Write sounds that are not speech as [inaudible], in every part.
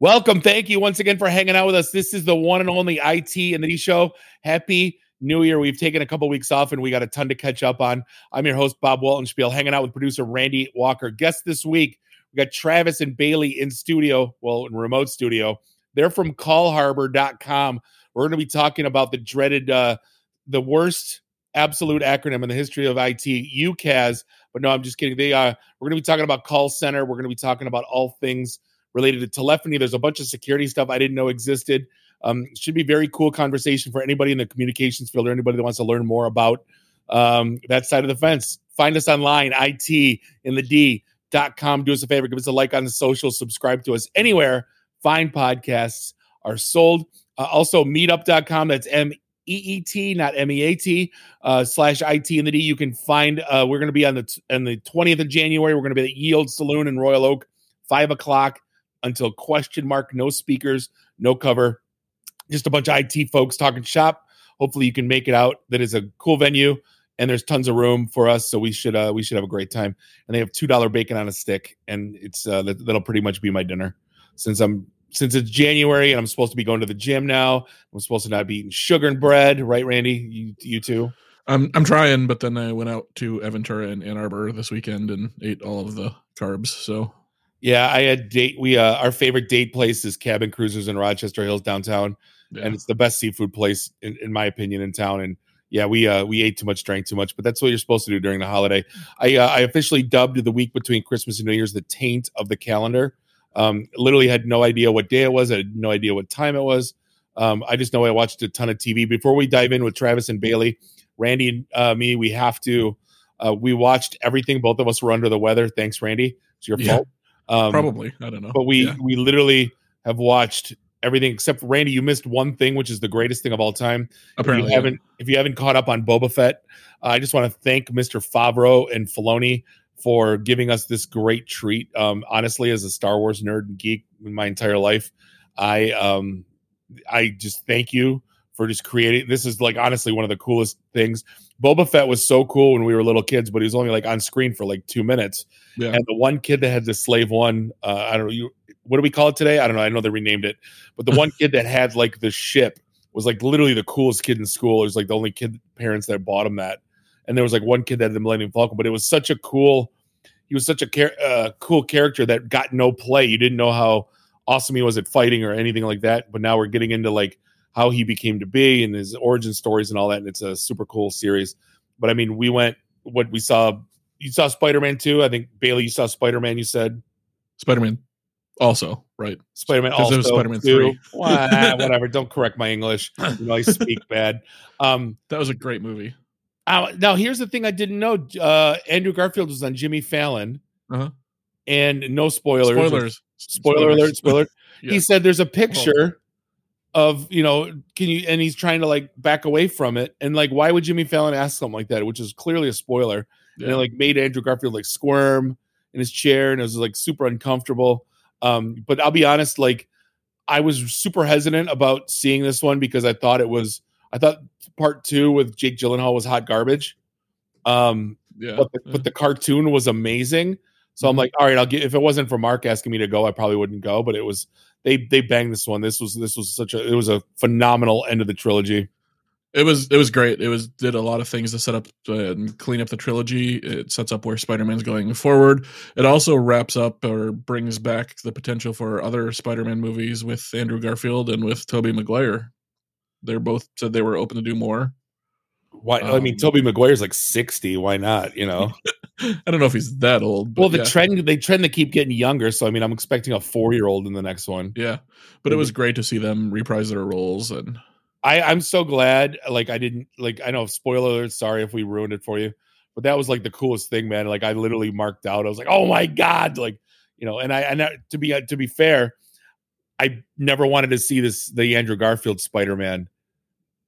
Welcome. Thank you once again for hanging out with us. This is the one and only IT in the D show. Happy New Year. We've taken a couple weeks off and we got a ton to catch up on. I'm your host, Bob Waltenspiel, hanging out with producer Randy Walker. Guest this week, we got Travis and Bailey in studio, well, in remote studio. They're from callharbor.com. We're going to be talking about the dreaded, uh, the worst absolute acronym in the history of IT, UCaaS. But no, I'm just kidding. They uh, we're going to be talking about call center. We're going to be talking about all things related to telephony. There's a bunch of security stuff I didn't know existed. Um, should be very cool conversation for anybody in the communications field or anybody that wants to learn more about um, that side of the fence. Find us online, IT in the D.com. Do us a favor, give us a like on the social, subscribe to us anywhere. Fine podcasts are sold. Uh, also, meetup.com. That's M E E T, not M E A T, uh, slash IT in the D. You can find, uh, we're going to be on the, t- on the 20th of January. We're going to be at Yield Saloon in Royal Oak, five o'clock until question mark. No speakers, no cover, just a bunch of IT folks talking shop. Hopefully, you can make it out. That is a cool venue, and there's tons of room for us. So we should uh, we should have a great time. And they have two dollar bacon on a stick, and it's uh, that, that'll pretty much be my dinner since I'm since it's January and I'm supposed to be going to the gym now. I'm supposed to not be eating sugar and bread, right, Randy? You you too. I'm I'm trying, but then I went out to Aventura and Ann Arbor this weekend and ate all of the carbs. So Yeah, I had date. We uh, our favorite date place is Cabin Cruisers in Rochester Hills downtown, yeah. and it's the best seafood place in, in my opinion in town. And yeah, we uh, we ate too much, drank too much, but that's what you're supposed to do during the holiday. I uh, I officially dubbed the week between Christmas and New Year's the taint of the calendar. Um, literally had no idea what day it was. I had no idea what time it was. Um, I just know I watched a ton of TV. Before we dive in with Travis and Bailey, Randy and uh, me, we have to. Uh, we watched everything. Both of us were under the weather. Thanks, Randy. It's your Yeah. fault. Um, probably I don't know. but we Yeah. we literally have watched everything except Randy. You missed one thing, which is the greatest thing of all time. apparently if you haven't if you haven't caught up on Boba Fett, uh, I just want to thank Mr. Favreau and Filoni for giving us this great treat. Um, honestly, as a Star Wars nerd and geek in my entire life, I um, I just thank you for just creating. This is like honestly one of the coolest things. Boba Fett was so cool when we were little kids, but he was only like on screen for like two minutes. Yeah. And the one kid that had the slave one, uh, I don't know, you what do we call it today? I don't know. I know they renamed it, but the one [laughs] kid that had like the ship was like literally the coolest kid in school. It was like the only kid parents that bought him that, and there was like one kid that had the Millennium Falcon. But it was such a cool. He was such a char- uh, cool character that got no play. You didn't know how awesome he was at fighting or anything like that. But now we're getting into like how he became to be and his origin stories and all that. And it's a super cool series. But I mean, we went what we saw. You saw Spider Man too. I think Bailey, you saw Spider Man. You said Spider Man also right. Spider Man also it Spider-Man 3. [laughs] Wah, whatever. [laughs] Don't correct my English. You know, I [laughs] speak bad. Um, That was a great movie. uh, now here's the thing I didn't know. Uh, Andrew Garfield was on Jimmy Fallon, Uh-huh. and no spoilers. Spoilers. Spoiler alert! Spoiler. Yeah. He said there's a picture of you know, can you? And he's trying to like back away from it, and like, why would Jimmy Fallon ask something like that, which is clearly a spoiler? Yeah. and it like made Andrew Garfield like squirm in his chair and it was like super uncomfortable. Um, but I'll be honest, like I was super hesitant about seeing this one because I thought it was I thought part two with Jake Gyllenhaal was hot garbage. Um, yeah. but the, but the cartoon was amazing. So I'm Mhm. like, all right, I'll get if it wasn't for Mark asking me to go, I probably wouldn't go. But it was they they banged this one. This was this was such a it was a phenomenal end of the trilogy. It was it was great. It was did a lot of things to set up and clean up the trilogy. It sets up where Spider-Man's going forward. It also wraps up or brings back the potential for other Spider-Man movies with Andrew Garfield and with Tobey Maguire. They're both said they were open to do more. Why? I mean, Um, Tobey Maguire's like sixty. Why not? You know. [laughs] I don't know if he's that old. Well, the yeah. trend they trend to keep getting younger. So I mean, I'm expecting a four year old in the next one. yeah, but it was great to see them reprise their roles and I I'm so glad. Like I didn't like. I know spoiler alert. Sorry if we ruined it for you, but that was like the coolest thing, man. Like I literally marked out. I was like, oh my god, like you know. And I and I, to be to be fair, I never wanted to see this the Andrew Garfield Spider Man,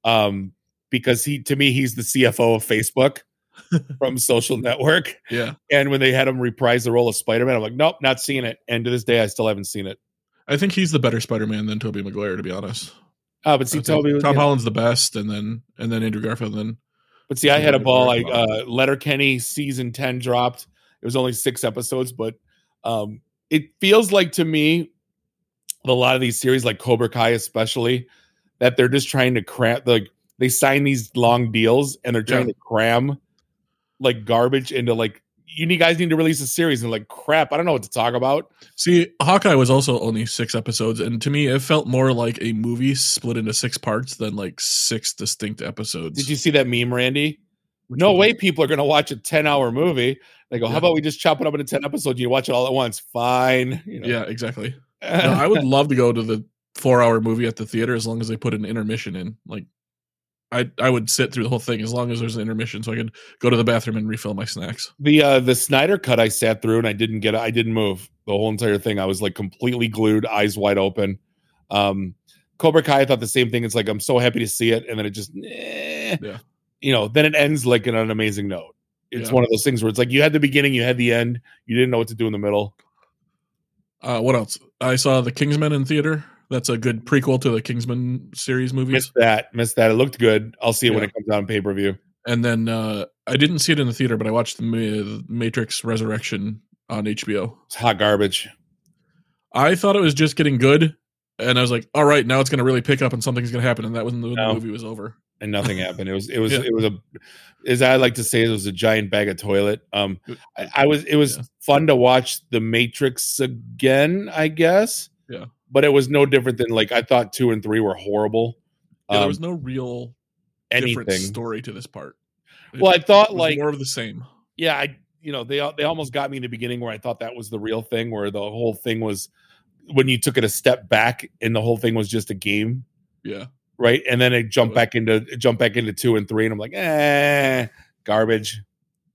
um, because he to me he's the CFO of Facebook [laughs] from Social Network. yeah. And when they had him reprise the role of Spider Man, I'm like, nope, not seeing it. And to this day, I still haven't seen it. I think he's the better Spider-Man than Tobey Maguire, to be honest. Oh, but see, I Tobey, Tom you know, Holland's the best, and then and then Andrew Garfield, and then but see, I had a ball. Like uh, Letterkenny season ten dropped. It was only six episodes, but um, it feels like to me a lot of these series, like Cobra Kai, especially, that they're just trying to cram like they sign these long deals and they're trying Yeah. to cram like garbage into like you need guys need to release a series and like crap. I don't know what to talk about. See, Hawkeye was also only six episodes, and to me, it felt more like a movie split into six parts than like six distinct episodes. Did you see that meme, Randy? Which no one? way people are going to watch a 10 hour movie. They go, how about we just chop it up into 10 episodes? You watch it all at once. Fine. You know. Yeah, exactly. [laughs] No, I would love to go to the four-hour movie at the theater as long as they put an intermission in. Like, I I would sit through the whole thing as long as there's an intermission, so I could go to the bathroom and refill my snacks. the uh the Snyder cut I sat through and I didn't get I didn't move the whole entire thing. I was like completely glued, eyes wide open. Um Cobra Kai I thought the same thing. It's like I'm so happy to see it, and then it just eh, Yeah. you know, then it ends like on an amazing note. It's Yeah. one of those things where it's like you had the beginning, you had the end, you didn't know what to do in the middle. Uh, what else? I saw the Kingsman in theater. That's a good prequel to the Kingsman series movies. Missed that, missed that. It looked good. I'll see it when it comes out on pay per view. And then uh, I didn't see it in the theater, but I watched the Matrix Resurrection on HBO. It's hot garbage. I thought it was just getting good, and I was like, "All right, now it's going to really pick up, and something's going to happen." And that was when the, No. movie was over. and nothing [laughs] happened. It was it was Yeah. it was a as I like to say, it was a giant bag of toilet. Um, I, I was it was Yeah. fun to watch The Matrix again, I guess. Yeah. But it was no different than like I thought two and three were horrible. Yeah, there Um, was no real different anything. story to this part. It Well, I thought like more of the same. yeah, I you know they they almost got me in the beginning where I thought that was the real thing, where the whole thing was when you took it a step back and the whole thing was just a game. Yeah, right? And then it jumped back into it jumped back into two and three, and I'm like, eh, garbage.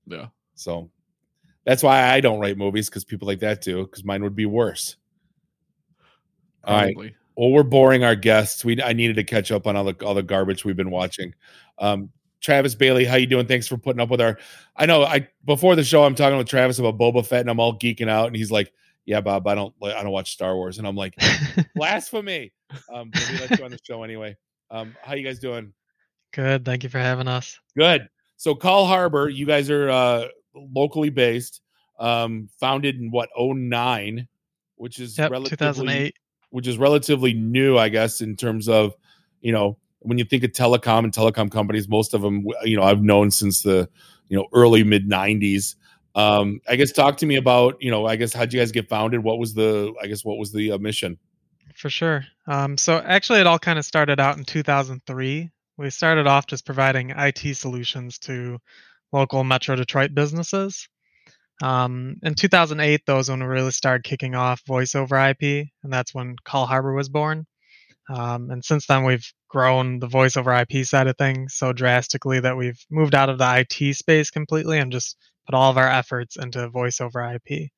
yeah. So that's why I don't write movies because people like that do, because mine would be worse. All right. Well, we're boring our guests. We I needed to catch up on all the all the garbage we've been watching. Um, Travis Bailey, how you doing? Thanks for putting up with our. I know I before the show I'm talking with Travis about Boba Fett and I'm all geeking out and he's like, "Yeah, Bob, I don't I don't watch Star Wars." And I'm like, [laughs] "Blasphemy!" Um, but we let you on the show anyway. Um, how you guys doing? Good. Thank you for having us. Good. So Call Harbor, you guys are uh, locally based, um, founded in what 09, which is Yep. relatively 2008. Which is relatively new, I guess, in terms of you know when you think of telecom and telecom companies, most of them you know I've known since the you know early mid '90s. Um, I guess talk to me about you know I guess how'd you guys get founded? What was the I guess what was the uh, mission? For sure. Um, so actually, it all kind of started out in 2003. We started off just providing IT solutions to local Metro Detroit businesses. Um, in 2008, those when we really started kicking off voice over IP, and that's when Call Harbor was born. Um, and since then, we've grown the voice over IP side of things so drastically that we've moved out of the IT space completely and just put all of our efforts into voice over IP.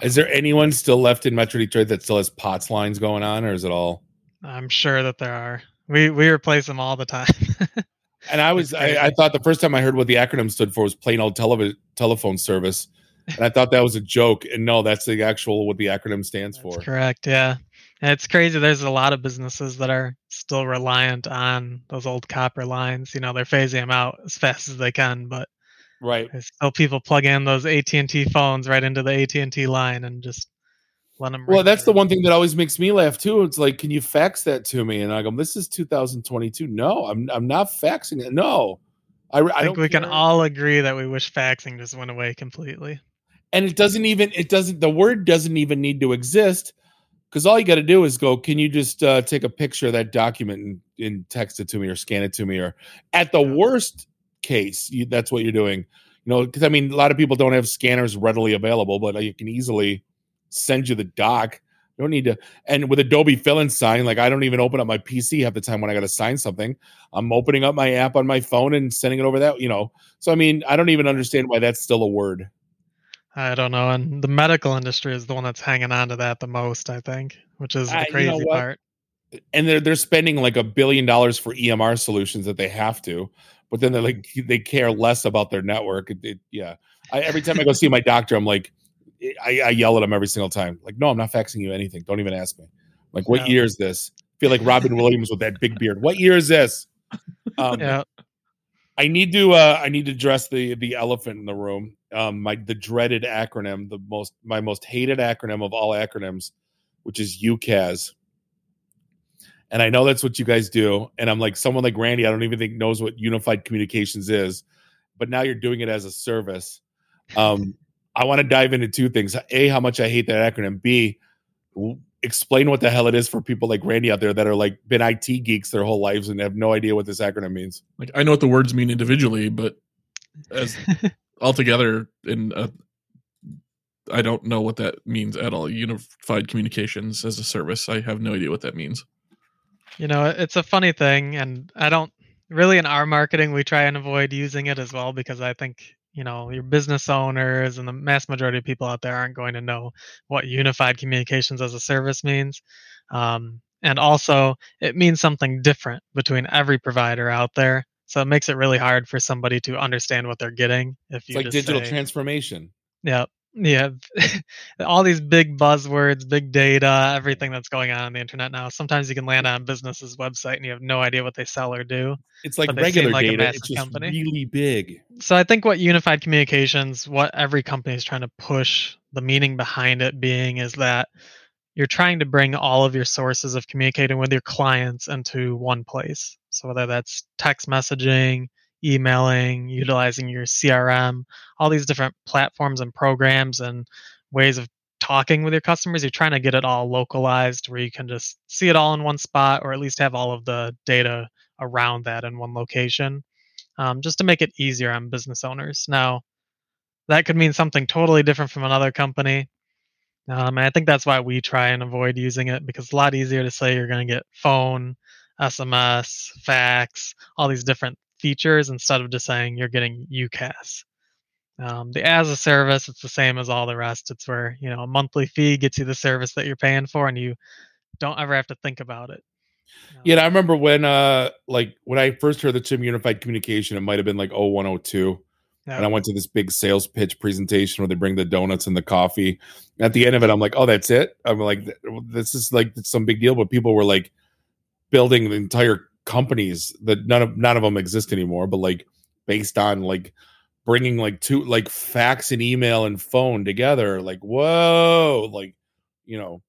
Is there anyone still left in Metro Detroit that still has POTS lines going on, or is it all? I'm sure that there are. We we replace them all the time. [laughs] And I was, I, I thought the first time I heard what the acronym stood for was plain old televi- telephone service, and I thought that was a joke. And no, that's the actual what the acronym stands That's for. correct. Yeah. And it's crazy. There's a lot of businesses that are still reliant on those old copper lines. You know, they're phasing them out as fast as they can, but Right. there's still people plug in those AT&T phones right into the AT&T line and just let them. Well, that's the one thing that always makes me laugh too. It's like, can you fax that to me? And I go, this is 2022. No, I'm I'm not faxing it. No, I, I, I think we can all agree that we wish faxing just went away completely. And it doesn't even it doesn't the word doesn't even need to exist because all you got to do is go can you just uh, take a picture of that document and, and text it to me or scan it to me? Or at the worst case you, that's what you're doing. You know because i mean a lot of people don't have scanners readily available but you can easily send you the doc. You don't need to and with adobe fill and sign like i don't even open up my pc half the time when i got to sign something. I'm opening up my app on my phone and sending it over that you know? So i mean i don't even understand why that's still a word I don't know. And the medical industry is the one that's hanging on to that the most, I think, which is the you know crazy part. and they're they're spending like a billion dollars for EMR solutions that they have to, but then they're like [laughs] they care less about their network. It, it- yeah, I, every time I go see my doctor, I'm like, I, I yell at him every single time. Like, no, I'm not faxing you anything. Don't even ask me. Like, what Yeah. year is this? I feel like Robin Williams with that big beard. What year is this? [laughs] Um, Yeah. I need to uh I need to address the the elephant in the room. Um my the dreaded acronym, the most my most hated acronym of all acronyms, which is UCaaS. and I know that's what you guys do. And I'm like, someone like Randy, I don't even think knows what unified communications is, but now you're doing it as a service. Um, I want to dive into two things: a, how much I hate that acronym. B, explain what the hell it is for people like Randy out there that are like been IT geeks their whole lives and have no idea what this acronym means. Like I know what the words mean individually, but as [laughs] altogether in a, I don't know what that means at all. Unified communications as a service. I have no idea what that means. You know, it's a funny thing and I don't really in our marketing we try and avoid using it as well because I think you know your business owners and the mass majority of people out there aren't going to know what unified communications as a service means. Um, and also it means something different between every provider out there. So it makes it really hard for somebody to understand what they're getting if you it's like digital say, transformation. Yeah yeah [laughs] all these big buzzwords big data everything that's going on on the internet now. Sometimes you can land on a business's website and you have no idea what they sell or do it's like regular like data it's just company. really big. So i think what unified communications what every company is trying to push the meaning behind it being is that you're trying to bring all of your sources of communicating with your clients into one place. So whether that's text messaging emailing, utilizing your CRM, all these different platforms and programs and ways of talking with your customers. You're trying to get it all localized where you can just see it all in one spot or at least have all of the data around that in one location um, just to make it easier on business owners. Now, that could mean something totally different from another company. Um, and I think that's why we try and avoid using it because it's a lot easier to say you're going to get phone, SMS, fax, all these different features instead of just saying you're getting UCaaS. Um, the as a service, it's the same as all the rest. It's where you know a monthly fee gets you the service that you're paying for, and you don't ever have to think about it. Um, yeah, I remember when uh like when I first heard the term unified communication, it might have been like 0102. Yeah. And I went to this big sales pitch presentation where they bring the donuts and the coffee. At the end of it, I'm like, oh, that's it. I'm like, this is like some big deal. But people were like building the entire companies that none of none of them exist anymore, but like based on like bringing like two like fax and email and phone together. Like whoa, like you know,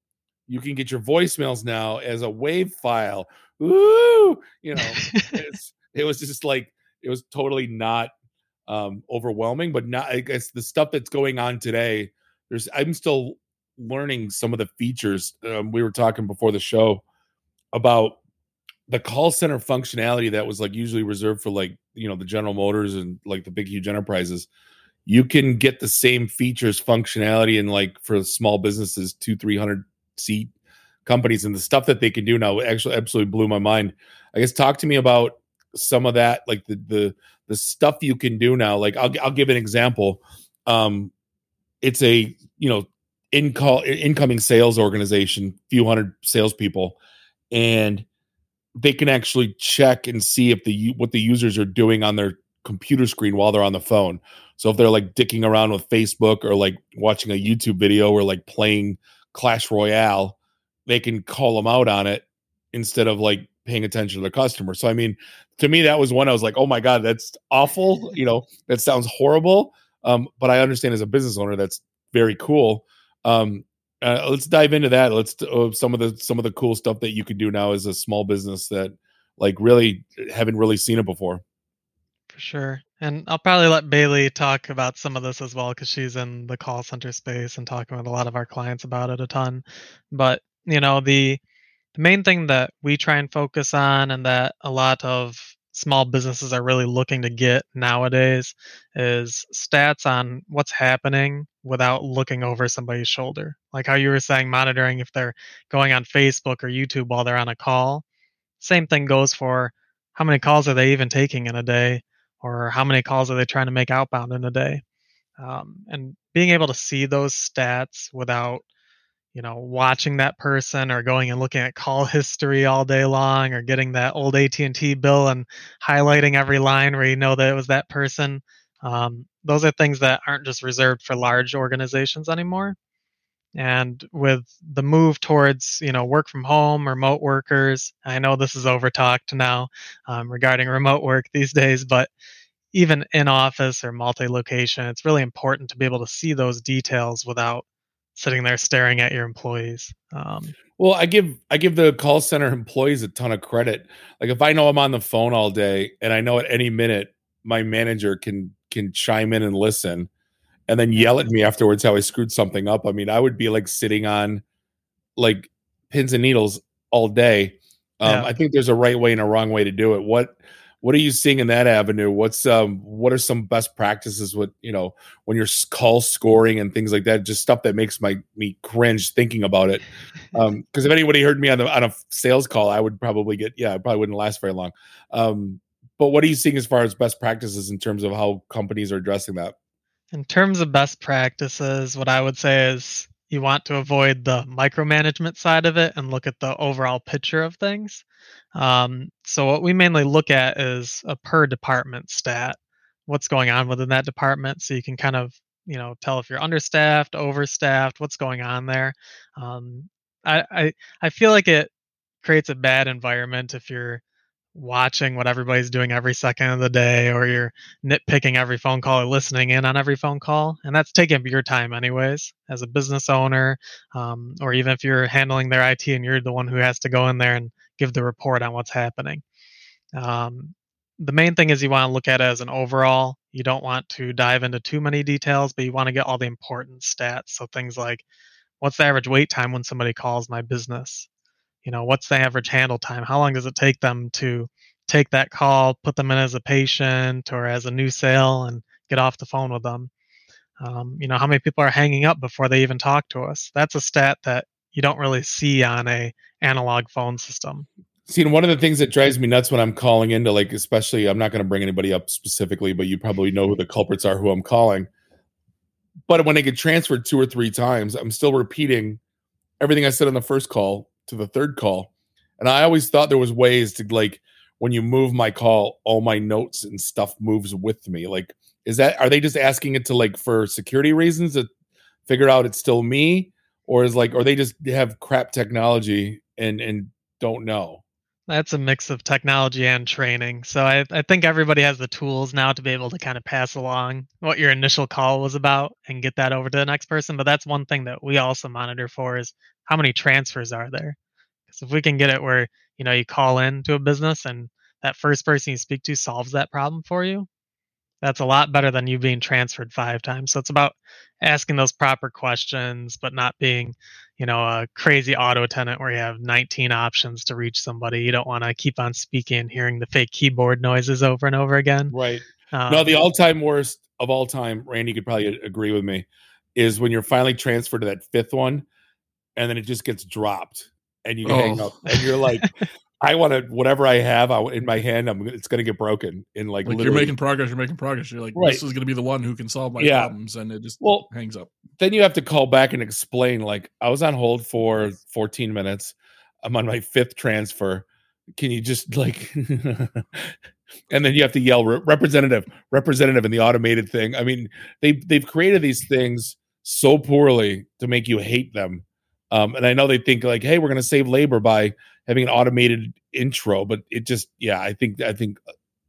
you can get your voicemails now as a wave file. Woo, you know, [laughs] it's it was just like it was totally not um overwhelming, but not I guess the stuff that's going on today. There's I'm still learning some of the features. Um, we were talking before the show about the call center functionality that was like usually reserved for like you know the General Motors and like the big huge enterprises, you can get the same features functionality and like for small businesses two three hundred seat companies and the stuff that they can do now actually absolutely blew my mind. I guess talk to me about some of that like the the the stuff you can do now. Like I'll I'll give an example. Um, it's a you know in call incoming sales organization, few hundred salespeople, and they can actually check and see if the what the users are doing on their computer screen while they're on the phone. So if they're like dicking around with Facebook or like watching a YouTube video or like playing Clash Royale, they can call them out on it instead of like paying attention to the customer. So I mean, to me that was one I was like, "Oh my god, that's awful." [laughs] you know, that sounds horrible. Um, but I understand as a business owner that's very cool. Um, uh, let's dive into that. Let's uh, some of the some of the cool stuff that you can do now as a small business that like really haven't really seen it before. For sure, and I'll probably let Bailey talk about some of this as well because she's in the call center space and talking with a lot of our clients about it a ton. But you know the the main thing that we try and focus on and that a lot of small businesses are really looking to get nowadays is stats on what's happening without looking over somebody's shoulder. Like how you were saying, monitoring if they're going on Facebook or YouTube while they're on a call. Same thing goes for how many calls are they even taking in a day, or how many calls are they trying to make outbound in a day. Um, and being able to see those stats without you know watching that person or going and looking at call [laughs] history all day long or getting that old AT&T bill and highlighting every line where you know that it was that person um, those are things that aren't just reserved for large organizations anymore. And with the move towards you know work from home remote workers i know this is overtalked now um, regarding remote work these days but even in office or multi location it's really important to be able to see those details without sitting there staring at your employees. Um, well, I give I give the call center employees a ton of credit. Like if I know I'm on the phone all day and I know at any minute my manager can can chime in and listen and then yell at me afterwards how I screwed something up. I mean, I would be like sitting on like pins and needles all day. Um, yeah. I think there's a right way and a wrong way to do it. What what are you seeing in that avenue? What's um what are some best practices with you know when you're call scoring and things like that? Just stuff that makes my me cringe thinking about it. Um, [laughs] because if anybody heard me on the on a sales call, I would probably get yeah, I probably wouldn't last very long. Um, but what are you seeing as far as best practices in terms of how companies are addressing that? In terms of best practices, what I would say is you want to avoid the micromanagement side of it and look at the overall picture of things. Um, so what we mainly look at is a per department stat, what's going on within that department, so you can kind of you know tell if you're understaffed, overstaffed, what's going on there. Um, I, I I feel like it creates a bad environment if you're watching what everybody's doing every second of the day or you're nitpicking every phone call or listening in on every phone call and that's taking up your time anyways as a business owner um, or even if you're handling their it and you're the one who has to go in there and give the report on what's happening. Um, the main thing is you want to look at it as an overall. You don't want to dive into too many details but you want to get all the important stats. So things like what's the average wait time when somebody calls my business? You know what's the average handle time? How long does it take them to take that call put them in as a patient or as a new sale and get off the phone with them? Um, you know how many people are hanging up before they even talk to us? That's a stat that you don't really see on a analog phone system See, one of the things that drives me nuts when I'm calling into like, especially, I'm not going to bring anybody up specifically, but you probably know who the culprits are who I'm calling. But when I get transferred two or three times, I'm still repeating everything I said on the first call to the third call. And I always thought there was ways to like when you move my call, all my notes and stuff moves with me. Like, is that are they just asking it to like for security reasons to figure out it's still me? Or is like, or they just have crap technology and and don't know? That's a mix of technology and training. So I, I think everybody has the tools now to be able to kind of pass along what your initial call was about and get that over to the next person. But that's one thing that we also monitor for is how many transfers are there? Because if we can get it where, you know, you call in to a business and that first person you speak to solves that problem for you, that's a lot better than you being transferred five times. So it's about asking those proper questions, but not being, you know, a crazy auto attendant where you have 19 options to reach somebody. You don't want to keep on speaking and hearing the fake keyboard noises over and over again. Right. Um, no, the all-time worst of all time, Randy could probably agree with me, is when you're finally transferred to that fifth one, and then it just gets dropped, and you oh. hang up, and you're like, [laughs] I want to whatever I have in my hand. I'm it's going to get broken in like. like you're making progress. You're making progress. You're like, right. this is going to be the one who can solve my yeah. problems, and it just well hangs up. Then you have to call back and explain. Like I was on hold for 14 minutes. I'm on my fifth transfer. Can you just like? [laughs] and then you have to yell representative, representative, in the automated thing. I mean, they they've created these things so poorly to make you hate them. Um, and I know they think like, hey, we're going to save labor by having an automated intro, but it just yeah, I think I think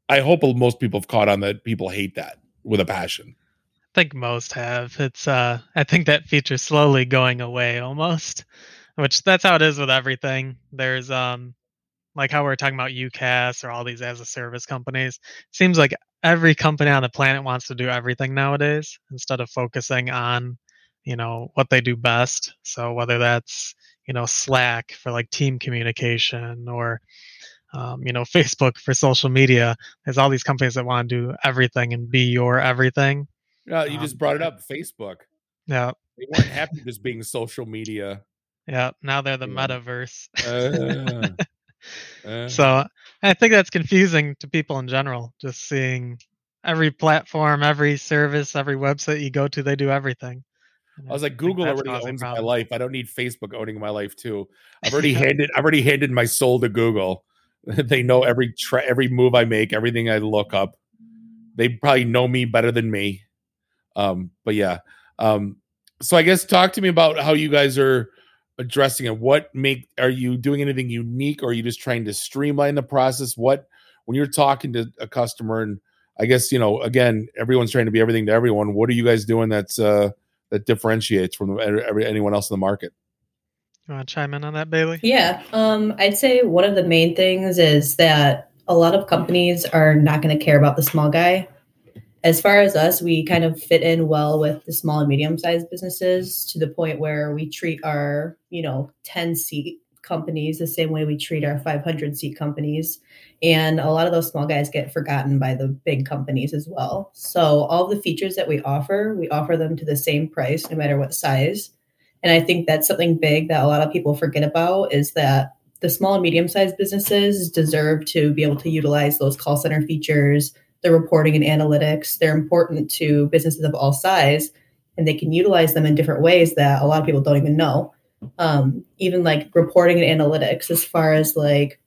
I hope most people have caught on that people hate that with a passion. I think most have. It's uh I think that feature slowly going away almost. Which that's how it is with everything. There's um like how we're talking about UCaaS or all these as a service companies. Seems like every company on the planet wants to do everything nowadays instead of focusing on, you know, what they do best. So whether that's you know slack for like team communication or um, you know [laughs] facebook for social media there's all these companies that want to do everything and be your everything. Yeah you um, just brought it up facebook. Yeah. They weren't happy just being social media. [laughs] Yeah now they're the yeah. metaverse. Uh, [laughs] uh. so i think that's confusing to people in general just seeing every platform every service every website you go to they do everything I was like, Google already owns my life. I don't need Facebook owning my life too. I've already [laughs] handed I've already handed my soul to Google. [laughs] they know every tra- every move I make, everything I look up. They probably know me better than me. Um, but yeah. Um, so I guess talk to me about how you guys are addressing it. What make are you doing anything unique or are you just trying to streamline the process? What when you're talking to a customer and I guess you know again everyone's trying to be everything to everyone. What are you guys doing that's uh that differentiates from every, anyone else in the market. You want to chime in on that, Bailey? Yeah, um, I'd say one of the main things is that a lot of companies are not going to care about the small guy. As far as us, we kind of fit in well with the small and medium sized businesses to the point where we treat our, you know, 10 seat companies the same way we treat our 500 seat companies. And a lot of those small guys get forgotten by the big companies as well. So all the features that we offer, we offer them to the same price no matter what size. And I think that's something big that a lot of people forget about is that the small and medium sized businesses deserve to be able to utilize those call center features, the reporting and analytics. They're important to businesses of all size, and they can utilize them in different ways that a lot of people don't even know. Um, even like reporting and analytics, as far as like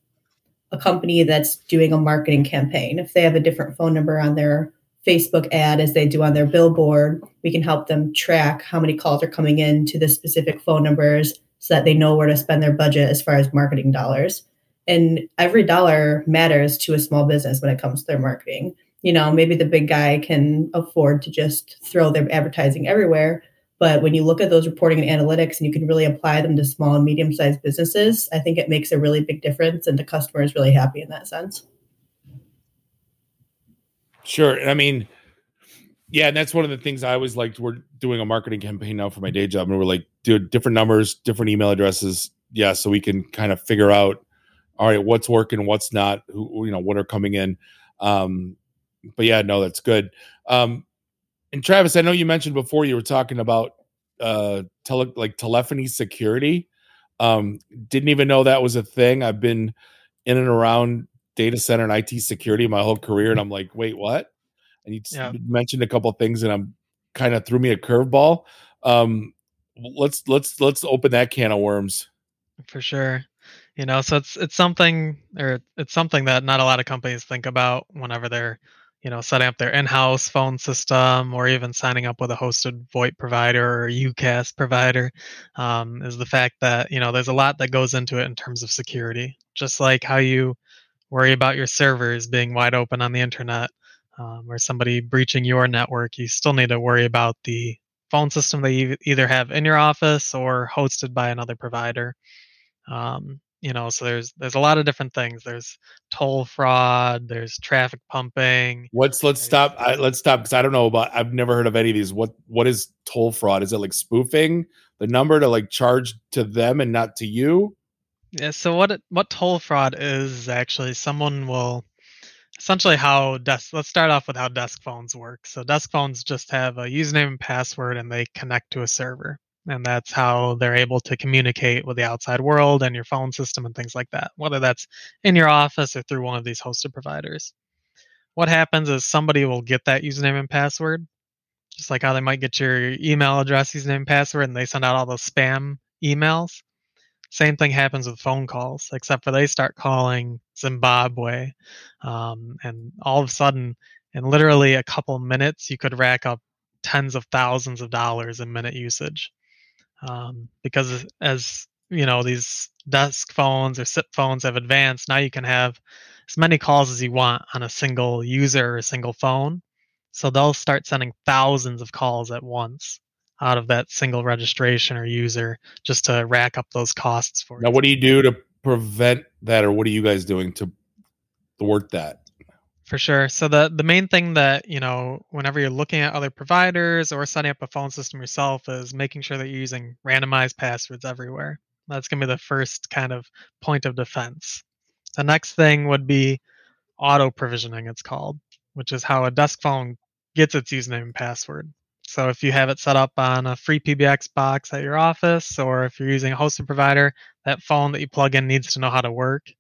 a company that's doing a marketing campaign, if they have a different phone number on their Facebook ad as they do on their billboard. We can help them track how many calls are coming in to the specific phone numbers so that they know where to spend their budget as far as marketing dollars. And every dollar matters to a small business when it comes to their marketing. You know, maybe the big guy can afford to just throw their advertising everywhere. But when you look at those reporting and analytics and you can really apply them to small and medium sized businesses, I think it makes a really big difference and the customer is really happy in that sense. Sure. I mean, yeah, and that's one of the things I always liked. We're doing a marketing campaign now for my day job, and we're like, dude, different numbers, different email addresses. Yeah, so we can kind of figure out, all right, what's working, what's not, who, you know, what are coming in. Um, but yeah, no, that's good. Um, and Travis, I know you mentioned before you were talking about uh tele like telephony security. Um, didn't even know that was a thing. I've been in and around data center and IT security my whole career, and I'm like, wait, what? And you yeah. mentioned a couple things, and I'm kind of threw me a curveball. Um, let's let's let's open that can of worms. For sure, you know, so it's it's something or it's something that not a lot of companies think about whenever they're you know setting up their in-house phone system or even signing up with a hosted VoIP provider or UCaaS provider um, is the fact that you know there's a lot that goes into it in terms of security just like how you worry about your servers being wide open on the internet um, or somebody breaching your network, you still need to worry about the phone system that you either have in your office or hosted by another provider. Um, you know, so there's there's a lot of different things. There's toll fraud. There's traffic pumping. What's let's stop. I, let's stop because I don't know about. I've never heard of any of these. What what is toll fraud? Is it like spoofing the number to like charge to them and not to you? Yeah. So what what toll fraud is actually someone will essentially how desk. Let's start off with how desk phones work. So desk phones just have a username and password, and they connect to a server, and that's how they're able to communicate with the outside world and your phone system and things like that. Whether that's in your office or through one of these hosted providers. What happens is somebody will get that username and password, just like how they might get your email address, username, and password, and they send out all those spam emails same thing happens with phone calls, except for they start calling Zimbabwe, um, and all of a sudden, in literally a couple minutes, you could rack up tens of thousands of dollars in minute usage. Um, because as you know, these desk phones or SIP phones have advanced, now you can have as many calls as you want on a single user or a single phone. So they'll start sending thousands of calls at once out of that single registration or user just to rack up those costs for now what do you do to prevent that or what are you guys doing to thwart that for sure. So the the main thing that you know whenever you're looking at other providers or setting up a phone system yourself is making sure that you're using randomized passwords everywhere. That's going to be the first kind of point of defense. The next thing would be auto provisioning it's called which is how a desk phone gets its username and password. So if you have it set up on a free PBX box at your office, or if you're using a hosted provider, that phone that you plug in needs to know how to work.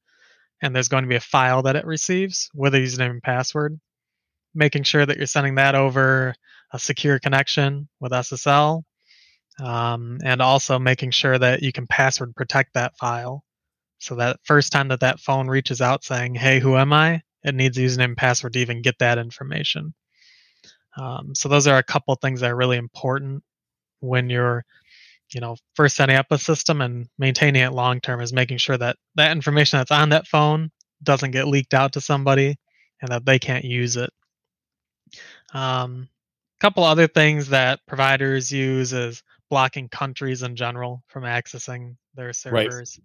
And there's going to be a file that it receives with a username and password. Making sure that you're sending that over a secure connection with SSL. Um, and also making sure that you can password protect that file. So that first time that that phone reaches out saying, hey, who am I? It needs a username and password to even get that information. Um, so those are a couple things that are really important when you're, you know, first setting up a system and maintaining it long term is making sure that that information that's on that phone doesn't get leaked out to somebody and that they can't use it. Um, couple other things that providers use is blocking countries in general from accessing their Right. servers.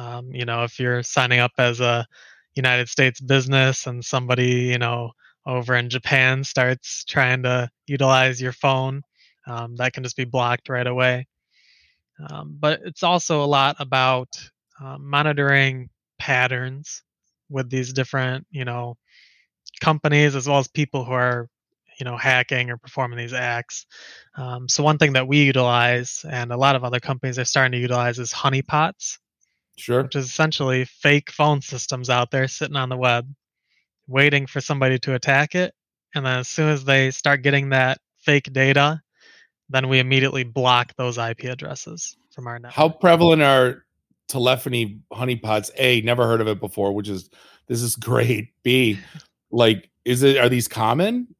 Um, you know, if you're signing up as a United States business and somebody, you know, over in Japan starts trying to utilize your phone, um, that can just be blocked right away. Um, but it's also a lot about uh, monitoring patterns with these different, you know, companies as well as people who are, you know, hacking or performing these acts. Um, so one thing that we utilize and a lot of other companies are starting to utilize is honeypots Sure. which is essentially fake phone systems out there sitting on the web, waiting for somebody to attack it. And then as soon as they start getting that fake data, then we immediately block those IP addresses from our network. How prevalent are telephony honeypots? A, never heard of it before, which is this is great. B, [laughs] like, is it are these common?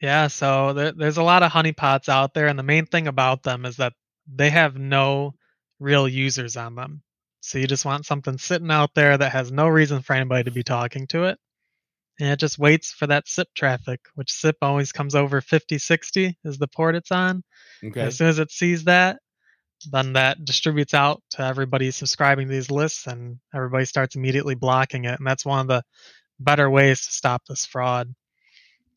Yeah, so there, there's a lot of honeypots out there, and the main thing about them is that they have no real users on them. So you just want something sitting out there that has no reason for anybody to be talking to it. And it just waits for that SIP traffic, which SIP always comes over 5060 is the port it's on. Okay. As soon as it sees that, then that distributes out to everybody subscribing to these lists, and everybody starts immediately blocking it. And that's one of the better ways to stop this fraud.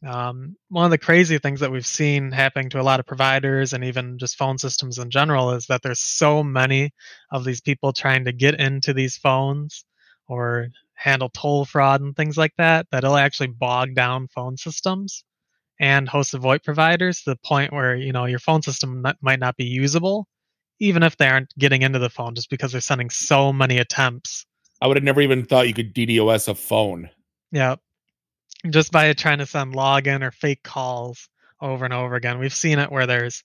Um, one of the crazy things that we've seen happening to a lot of providers and even just phone systems in general is that there's so many of these people trying to get into these phones or handle toll fraud and things like that that it'll actually bog down phone systems and hosted VoIP providers to the point where you know your phone system not, might not be usable, even if they aren't getting into the phone, just because they're sending so many attempts. I would have never even thought you could DDoS a phone. Yeah, just by trying to send login or fake calls over and over again. We've seen it where there's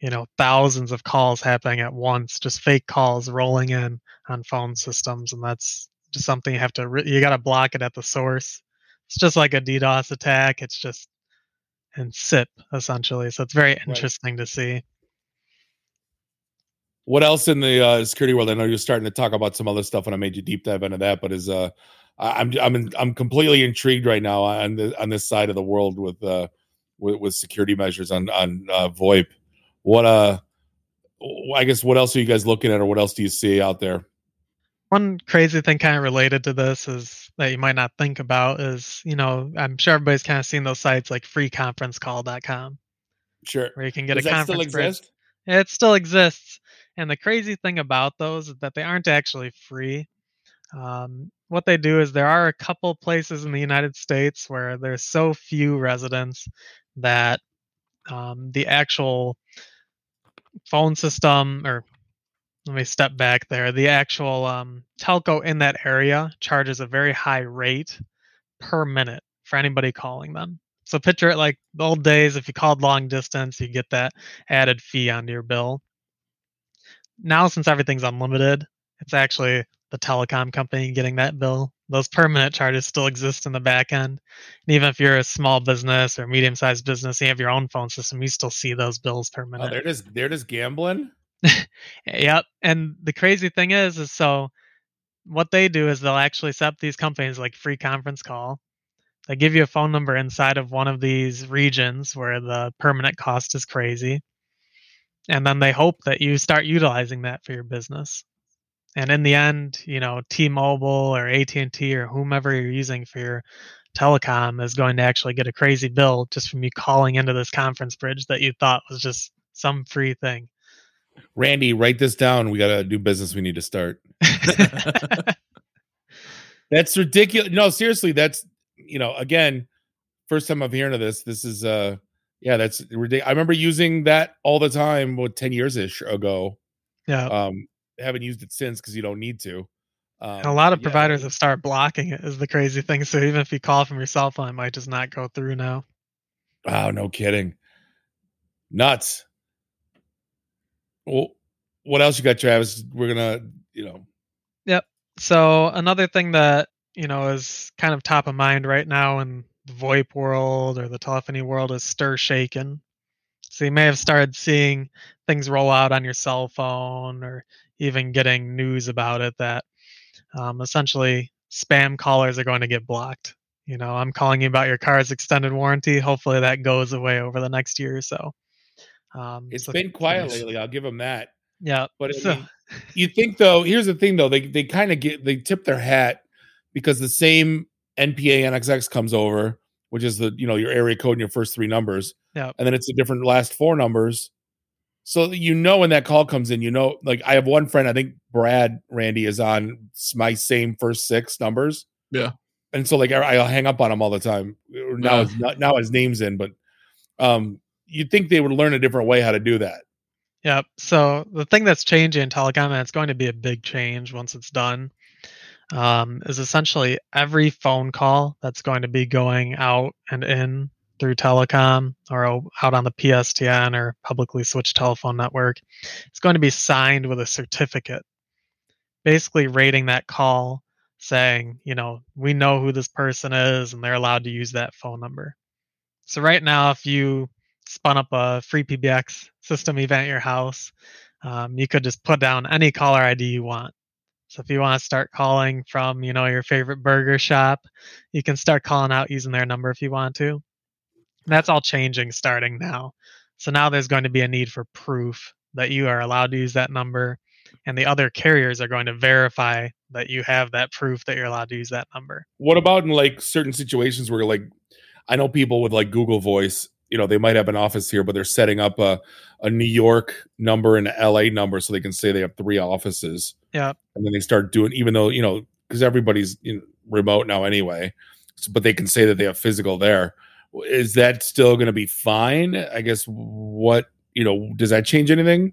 you know thousands of calls happening at once, just fake calls rolling in on phone systems, and that's just something you have to re- you got to block it at the source. It's just like a DDoS attack. It's just and SIP essentially. So it's very interesting to see. What else in the uh, security world? I know you're starting to talk about some other stuff, and I made you deep dive into that. But is uh, I'm I'm in, I'm completely intrigued right now on the on this side of the world with uh with, with security measures on on uh, VoIP. What uh, I guess what else are you guys looking at, or what else do you see out there? One crazy thing kind of related to this is that you might not think about is, you know, I'm sure everybody's kind of seen those sites like freeconferencecall.com Sure. where you can get Does a conference still exist? It still exists. And the crazy thing about those is that they aren't actually free. Um, what they do is there are a couple places in the United States where there's so few residents that um, the actual phone system, or let me step back there, the actual um, telco in that area charges a very high rate per minute for anybody calling them. So picture it like the old days if you called long distance, you get that added fee onto your bill. Now, since everything's unlimited, it's actually the telecom company getting that bill. Those permanent charges still exist in the back end. And even if you're a small business or medium sized business, and you have your own phone system, you still see those bills per Oh, minute. they're just they're just gambling. [laughs] Yep. And the crazy thing is, is so what they do is they'll actually set up these companies like free conference call. They give you a phone number inside of one of these regions where the permanent cost is crazy. And then they hope that you start utilizing that for your business. And in the end, you know, T-Mobile or AT&T or whomever you're using for your telecom is going to actually get a crazy bill just from you calling into this conference bridge that you thought was just some free thing. Randy, write this down. We got a new business we need to start. [laughs] That's ridiculous. No, seriously, that's you know, again, first time I'm hearing of this. This is uh yeah, that's ridiculous. I remember using that all the time what 10 years ish ago. yeah. Um haven't used it since because you don't need to. Um, a lot of yeah, providers have started blocking it is the crazy thing. So even if you call from your cell phone, it might just not go through now. Wow, no kidding. Nuts. Well, what else you got, Travis? We're gonna, you know, Yep. So another thing that, you know, is kind of top of mind right now in the VoIP world or the telephony world is STIR/SHAKEN. So you may have started seeing things roll out on your cell phone or even getting news about it that um, essentially spam callers are going to get blocked. you know, I'm calling you about your car's extended warranty. Hopefully that goes away over the next year or so. Um, it's so, been quiet nice. lately. I'll give them that. Yeah, but so, I mean, you think though? Here's the thing though. They they kind of get they tip their hat because the same NPA NXX comes over, which is the you know your area code and your first three numbers. Yeah, and then it's a different last four numbers. So you know when that call comes in, you know, like I have one friend, I think Brad Randy is on my same first six numbers. Yeah. And so like I'll hang up on him all the time. Now yeah. his now his name's in, but um you'd think they would learn a different way how to do that. Yep. So the thing that's changing in telecom, and it's going to be a big change once it's done, um, is essentially every phone call that's going to be going out and in through telecom or out on the PSTN or publicly switched telephone network, it's going to be signed with a certificate, basically rating that call, saying, you know, we know who this person is and they're allowed to use that phone number. So right now, if you spun up a free PBX system event at your house, um, you could just put down any caller ID you want. So if you want to start calling from, you know, your favorite burger shop, you can start calling out using their number if you want to. That's all changing starting now. So now there's going to be a need for proof that you are allowed to use that number, and the other carriers are going to verify that you have that proof that you're allowed to use that number. What about in like certain situations where like I know people with like Google Voice, you know, they might have an office here, but they're setting up a, a New York number and an LA number so they can say they have three offices. Yeah. And then they start doing, even though, you know, because everybody's you know, remote now anyway, so, but they can say that they have physical there is that still going to be fine? I guess what, you know, does that change anything?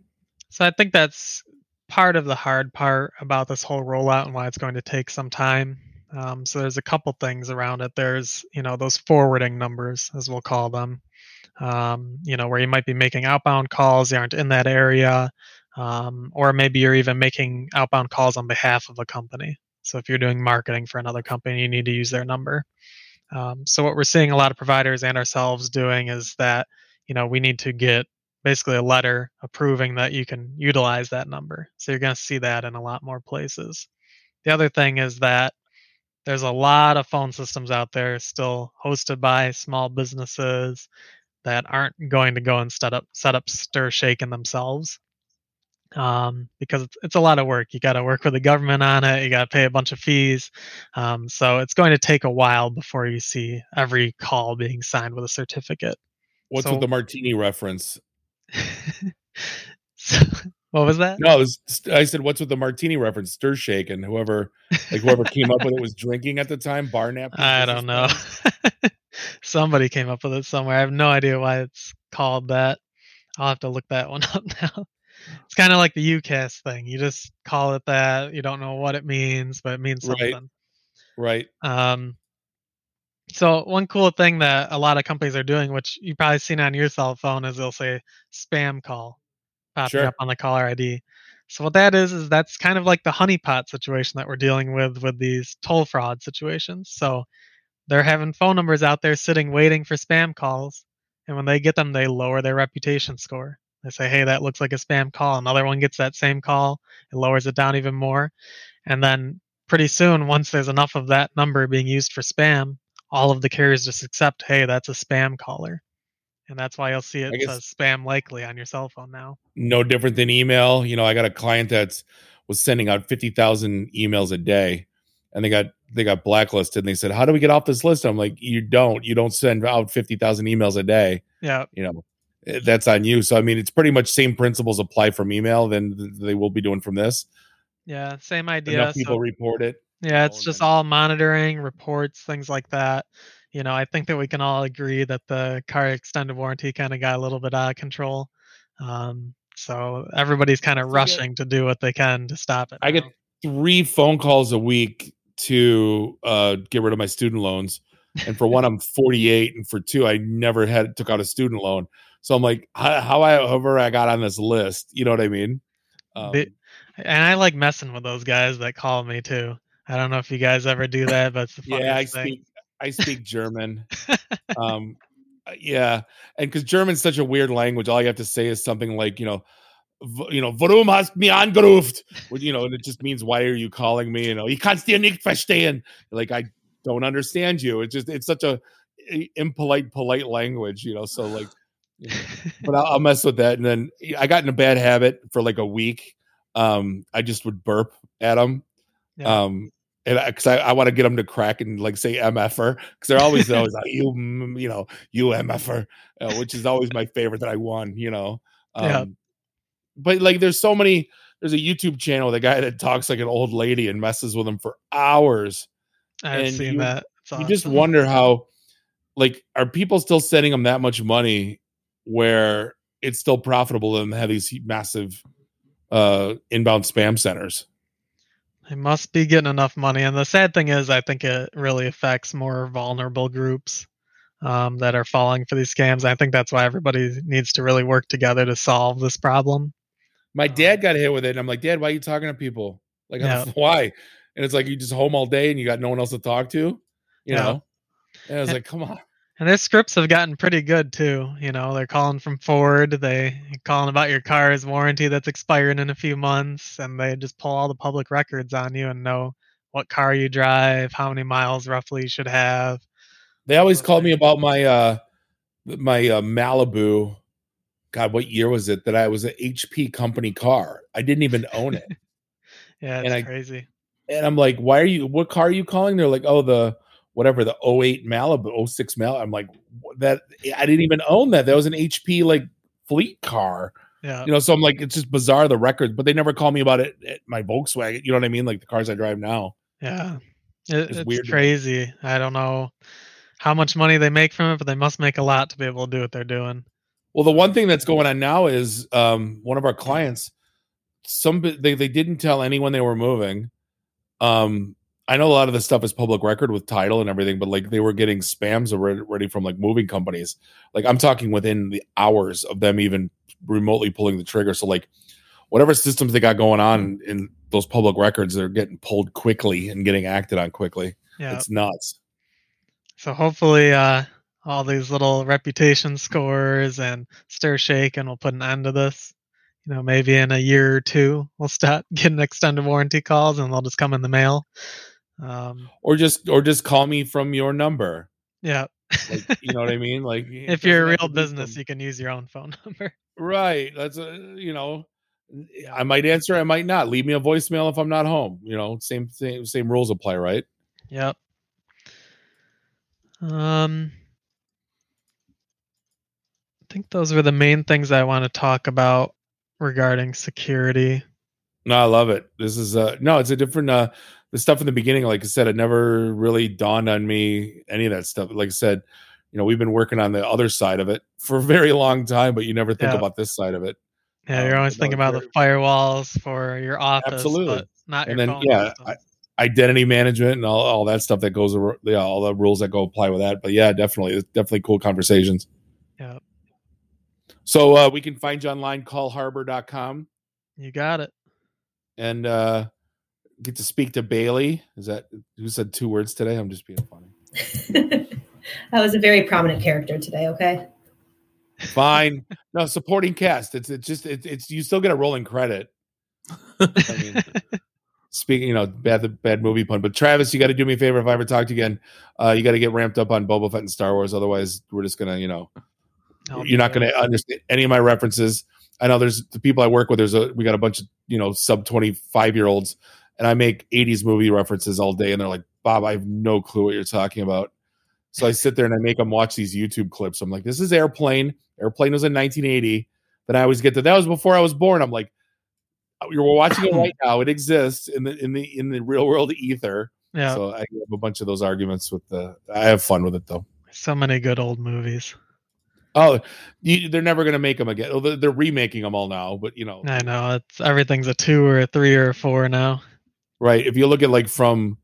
So I think that's part of the hard part about this whole rollout and why it's going to take some time. Um, so there's a couple things around it. There's, you know, those forwarding numbers, as we'll call them, um, you know, where you might be making outbound calls, they aren't in that area, um, or maybe you're even making outbound calls on behalf of a company. So if you're doing marketing for another company, you need to use their number. Um, so what we're seeing a lot of providers and ourselves doing is that you know we need to get basically a letter approving that you can utilize that number. So you're going to see that in a lot more places. The other thing is that there's a lot of phone systems out there still hosted by small businesses that aren't going to go and set up set up STIR/SHAKEN in themselves um, because it's, it's a lot of work. You got to work with the government on it. You got to pay a bunch of fees. Um, so it's going to take a while before you see every call being signed with a certificate. What's so, with the martini reference? [laughs] so, what was that? No, was, I said, what's with the martini reference? STIR/SHAKEN. Whoever, like whoever came up with it was drinking at the time. Bar napkin. I don't know. [laughs] Somebody came up with it somewhere. I have no idea why it's called that. I'll have to look that [laughs] one up now. It's kind of like the UCaaS thing. You just call it that. You don't know what it means, but it means something. Right. Right. Um, so one cool thing that a lot of companies are doing, which you've probably seen on your cell phone, is they'll say spam call popping sure. up on the caller ID. So what that is is that's kind of like the honeypot situation that we're dealing with with these toll fraud situations. So they're having phone numbers out there sitting waiting for spam calls, and when they get them, they lower their reputation score. They say, hey, that looks like a spam call. Another one gets that same call. It lowers it down even more. And then pretty soon, once there's enough of that number being used for spam, all of the carriers just accept, hey, that's a spam caller. And that's why you'll see it says spam likely on your cell phone now. No different than email. You know, I got a client that's was sending out 50,000 emails a day and they got they got blacklisted and they said, "How do we get off this list?" I'm like, "You don't. You don't send out 50,000 emails a day." Yeah. You know, Eh, that's on you. So I mean, it's pretty much same principles apply from email than they will be doing from this. Yeah, same idea. Enough people so, report it. Yeah, it's just all monitoring, reports, things like that. You know, I think that we can all agree that the car extended warranty kind of got a little bit out of control. Um, so everybody's kind of rushing to do what they can to stop it. I get three phone calls a week to uh, get rid of my student loans, and for one, [laughs] I'm 48, and for two, I never had took out a student loan. So I'm like, how, how I, however I got on this list, you know what I mean? Um, and I like messing with those guys that call me too. I don't know if you guys ever do that, but yeah, I thing. speak I speak German. [laughs] um, uh, yeah, and because German's such a weird language, all you have to say is something like, you know, you know, warum hast mich angerufen? You know, and it just means why are you calling me? You know, ich kann's dir nicht verstehen. Like I don't understand you. It's just it's such a impolite, polite language, you know. So like, you know, but I'll, I'll mess with that. And then I got in a bad habit for like a week. Um, I just would burp at them. Yeah. Um, and because I, I, want to get them to crack and like say mf'er because they're always always like you mm, you know you mf'er, uh, which is always my favorite that I won. You know. [laughs] Um, Yeah. But like, there's so many. There's a YouTube channel, the guy that talks like an old lady and messes with them for hours. I've and seen you- that. It's You just wonder how, like, are people still sending them that much money where it's still profitable to them have these massive uh inbound spam centers? They must be getting enough money. And the sad thing is, I think it really affects more vulnerable groups um, that are falling for these scams. I think that's why everybody needs to really work together to solve this problem. My dad got hit with it, and I'm like, Dad, why are you talking to people? Like, [laughs] why? And it's like you just home all day and you got no one else to talk to, you know? And I was like, come on. And their scripts have gotten pretty good too. You know, they're calling from Ford, they calling about your car's warranty that's expiring in a few months, and they just pull all the public records on you and know what car you drive, how many miles roughly you should have. They always So called me about my uh my uh, Malibu. God, what year was it that I was an HP company car? I didn't even own it. [laughs] Yeah, it's And I- crazy. and I'm like, why are you what car are you calling? They're like, oh, the whatever, the 08 Malibu, 06 Malibu. I'm like, that I didn't even own that. That was an HP like fleet car. Yeah. You know, so I'm like, it's just bizarre the records, but they never call me about it at my Volkswagen. You know what I mean? Like the cars I drive now. Yeah. It, It's it's weird crazy. I don't know how much money they make from it, but they must make a lot to be able to do what they're doing. Well, the one thing that's going on now is um, one of our clients. Some they they didn't tell anyone they were moving. Um, I know a lot of this stuff is public record with title and everything, but like they were getting spams already, from like moving companies. Like I'm talking within the hours of them even remotely pulling the trigger. So like whatever systems they got going on in those public records, they're getting pulled quickly and getting acted on quickly. Yeah. It's nuts. So hopefully, uh, all these little reputation scores and STIR/SHAKEN we'll put an end to this. You know, maybe in a year or two, we'll start [laughs] getting extended warranty calls and they'll just come in the mail. Um, Or just or just call me from your number. yeah. Like you know what I [laughs] mean? Like if you're a real business, you can use your own phone [laughs] number. Right. That's a you know, I might answer, I might not. Leave me a voicemail if I'm not home. You know, same same same rules apply, right? Yep. Um, I think those were the main things I want to talk about regarding security. No, I love it. This is uh no, it's a different uh the stuff in the beginning, like I said, it never really dawned on me any of that stuff. Like I said, you know, we've been working on the other side of it for a very long time, but you never think Yeah. about this side of it. Yeah, Um, you're always thinking about the firewalls for your office, Absolutely. but not And your then, phone yeah, systems. Identity management and all, all that stuff that goes yeah, all the rules that go apply with that. But yeah, definitely. It's definitely cool conversations. Yep. So uh we can find you online, callharbor.com. You got it. and uh get to speak to Bailey. Is that who said two words today? I'm just being funny. [laughs] I was a very prominent character today. Okay. Fine. no, supporting cast. It's it's just it's, it's you still get a rolling credit. I mean, [laughs] speaking, you know, bad bad movie pun. But Travis, you got to do me a favor if I ever talk to you again. Uh, you got to get ramped up on Boba Fett and Star Wars. Otherwise, we're just gonna, you know, You're not going to understand any of my references. I know there's the people I work with. There's a we got a bunch of you know sub 25 year olds, and I make 80s movie references all day, and they're like, Bob, I have no clue what you're talking about. So I sit there and I make them watch these YouTube clips. I'm like, this is Airplane. Airplane was in 1980. Then I always get that that was before I was born. I'm like, "Oh, you're watching it right now. It exists in the in the in the real world ether. Yeah, So I have a bunch of those arguments with the. I have fun with it though. So many good old movies. Oh, you, they're never going to make them again. Oh, they're, they're remaking them all now, but you know, I know it's everything's a two or a three or a four now. right? If you look at like from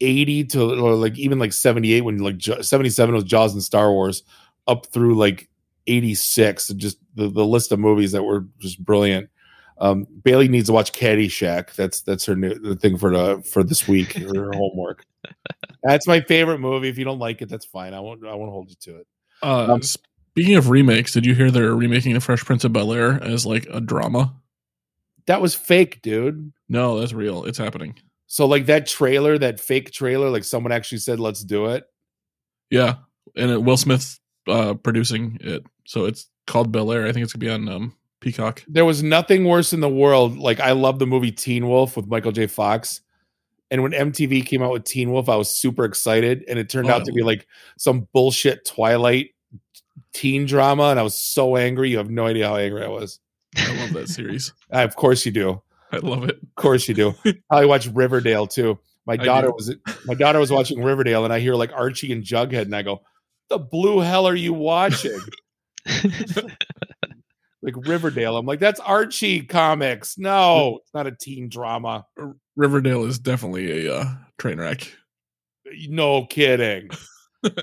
eighty to or like even like seventy eight, when like seventy seven was Jaws and Star Wars, up through like eighty six, just the the list of movies that were just brilliant. Um, Bailey needs to watch Caddyshack. That's that's her new the thing for the for this week her [laughs] homework. That's my favorite movie. If you don't like it, that's fine. I won't I won't hold you to it. Uh, Um, speaking of remakes, did you hear they're remaking The Fresh Prince of Bel Air as like a drama? That was fake, dude. No, that's real. It's happening. So like that trailer, that fake trailer, like someone actually said, "Let's do it." Yeah, and it, Will Smith uh, producing it, so it's called Bel Air. I think it's gonna be on um, Peacock. There was nothing worse in the world. Like I love the movie Teen Wolf with Michael J. Fox. And when MTV came out with Teen Wolf, I was super excited. And it turned Oh. out to be like some bullshit Twilight teen drama. And I was so angry. You have no idea how angry I was. I love that series. [laughs] Uh, of course you do. I love it. Of course you do. [laughs] I watch Riverdale too. My daughter was my daughter was watching Riverdale, and I hear like Archie and Jughead, and I go, "The blue hell are you watching?" [laughs] like Riverdale. I'm like, "That's Archie comics. No, it's not a teen drama." Riverdale is definitely a uh, train wreck. No kidding.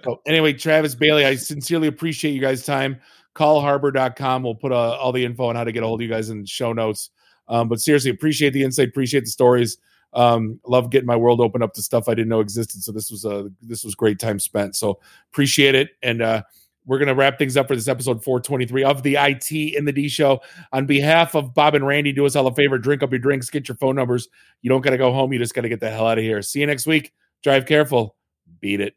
So anyway, Travis Bailey, I sincerely appreciate you guys' time. Callharbor.com. We'll put uh, all the info on how to get a hold of you guys in the show notes. Um, but seriously, appreciate the insight, appreciate the stories. Um, love getting my world open up to stuff I didn't know existed. So this was a this was great time spent. So appreciate it. And uh we're gonna wrap things up for this episode 423 of the IT in the D show. On behalf of Bob and Randy, do us all a favor, drink up your drinks, get your phone numbers. You don't gotta go home, you just gotta get the hell out of here. See you next week. Drive careful. Beat it.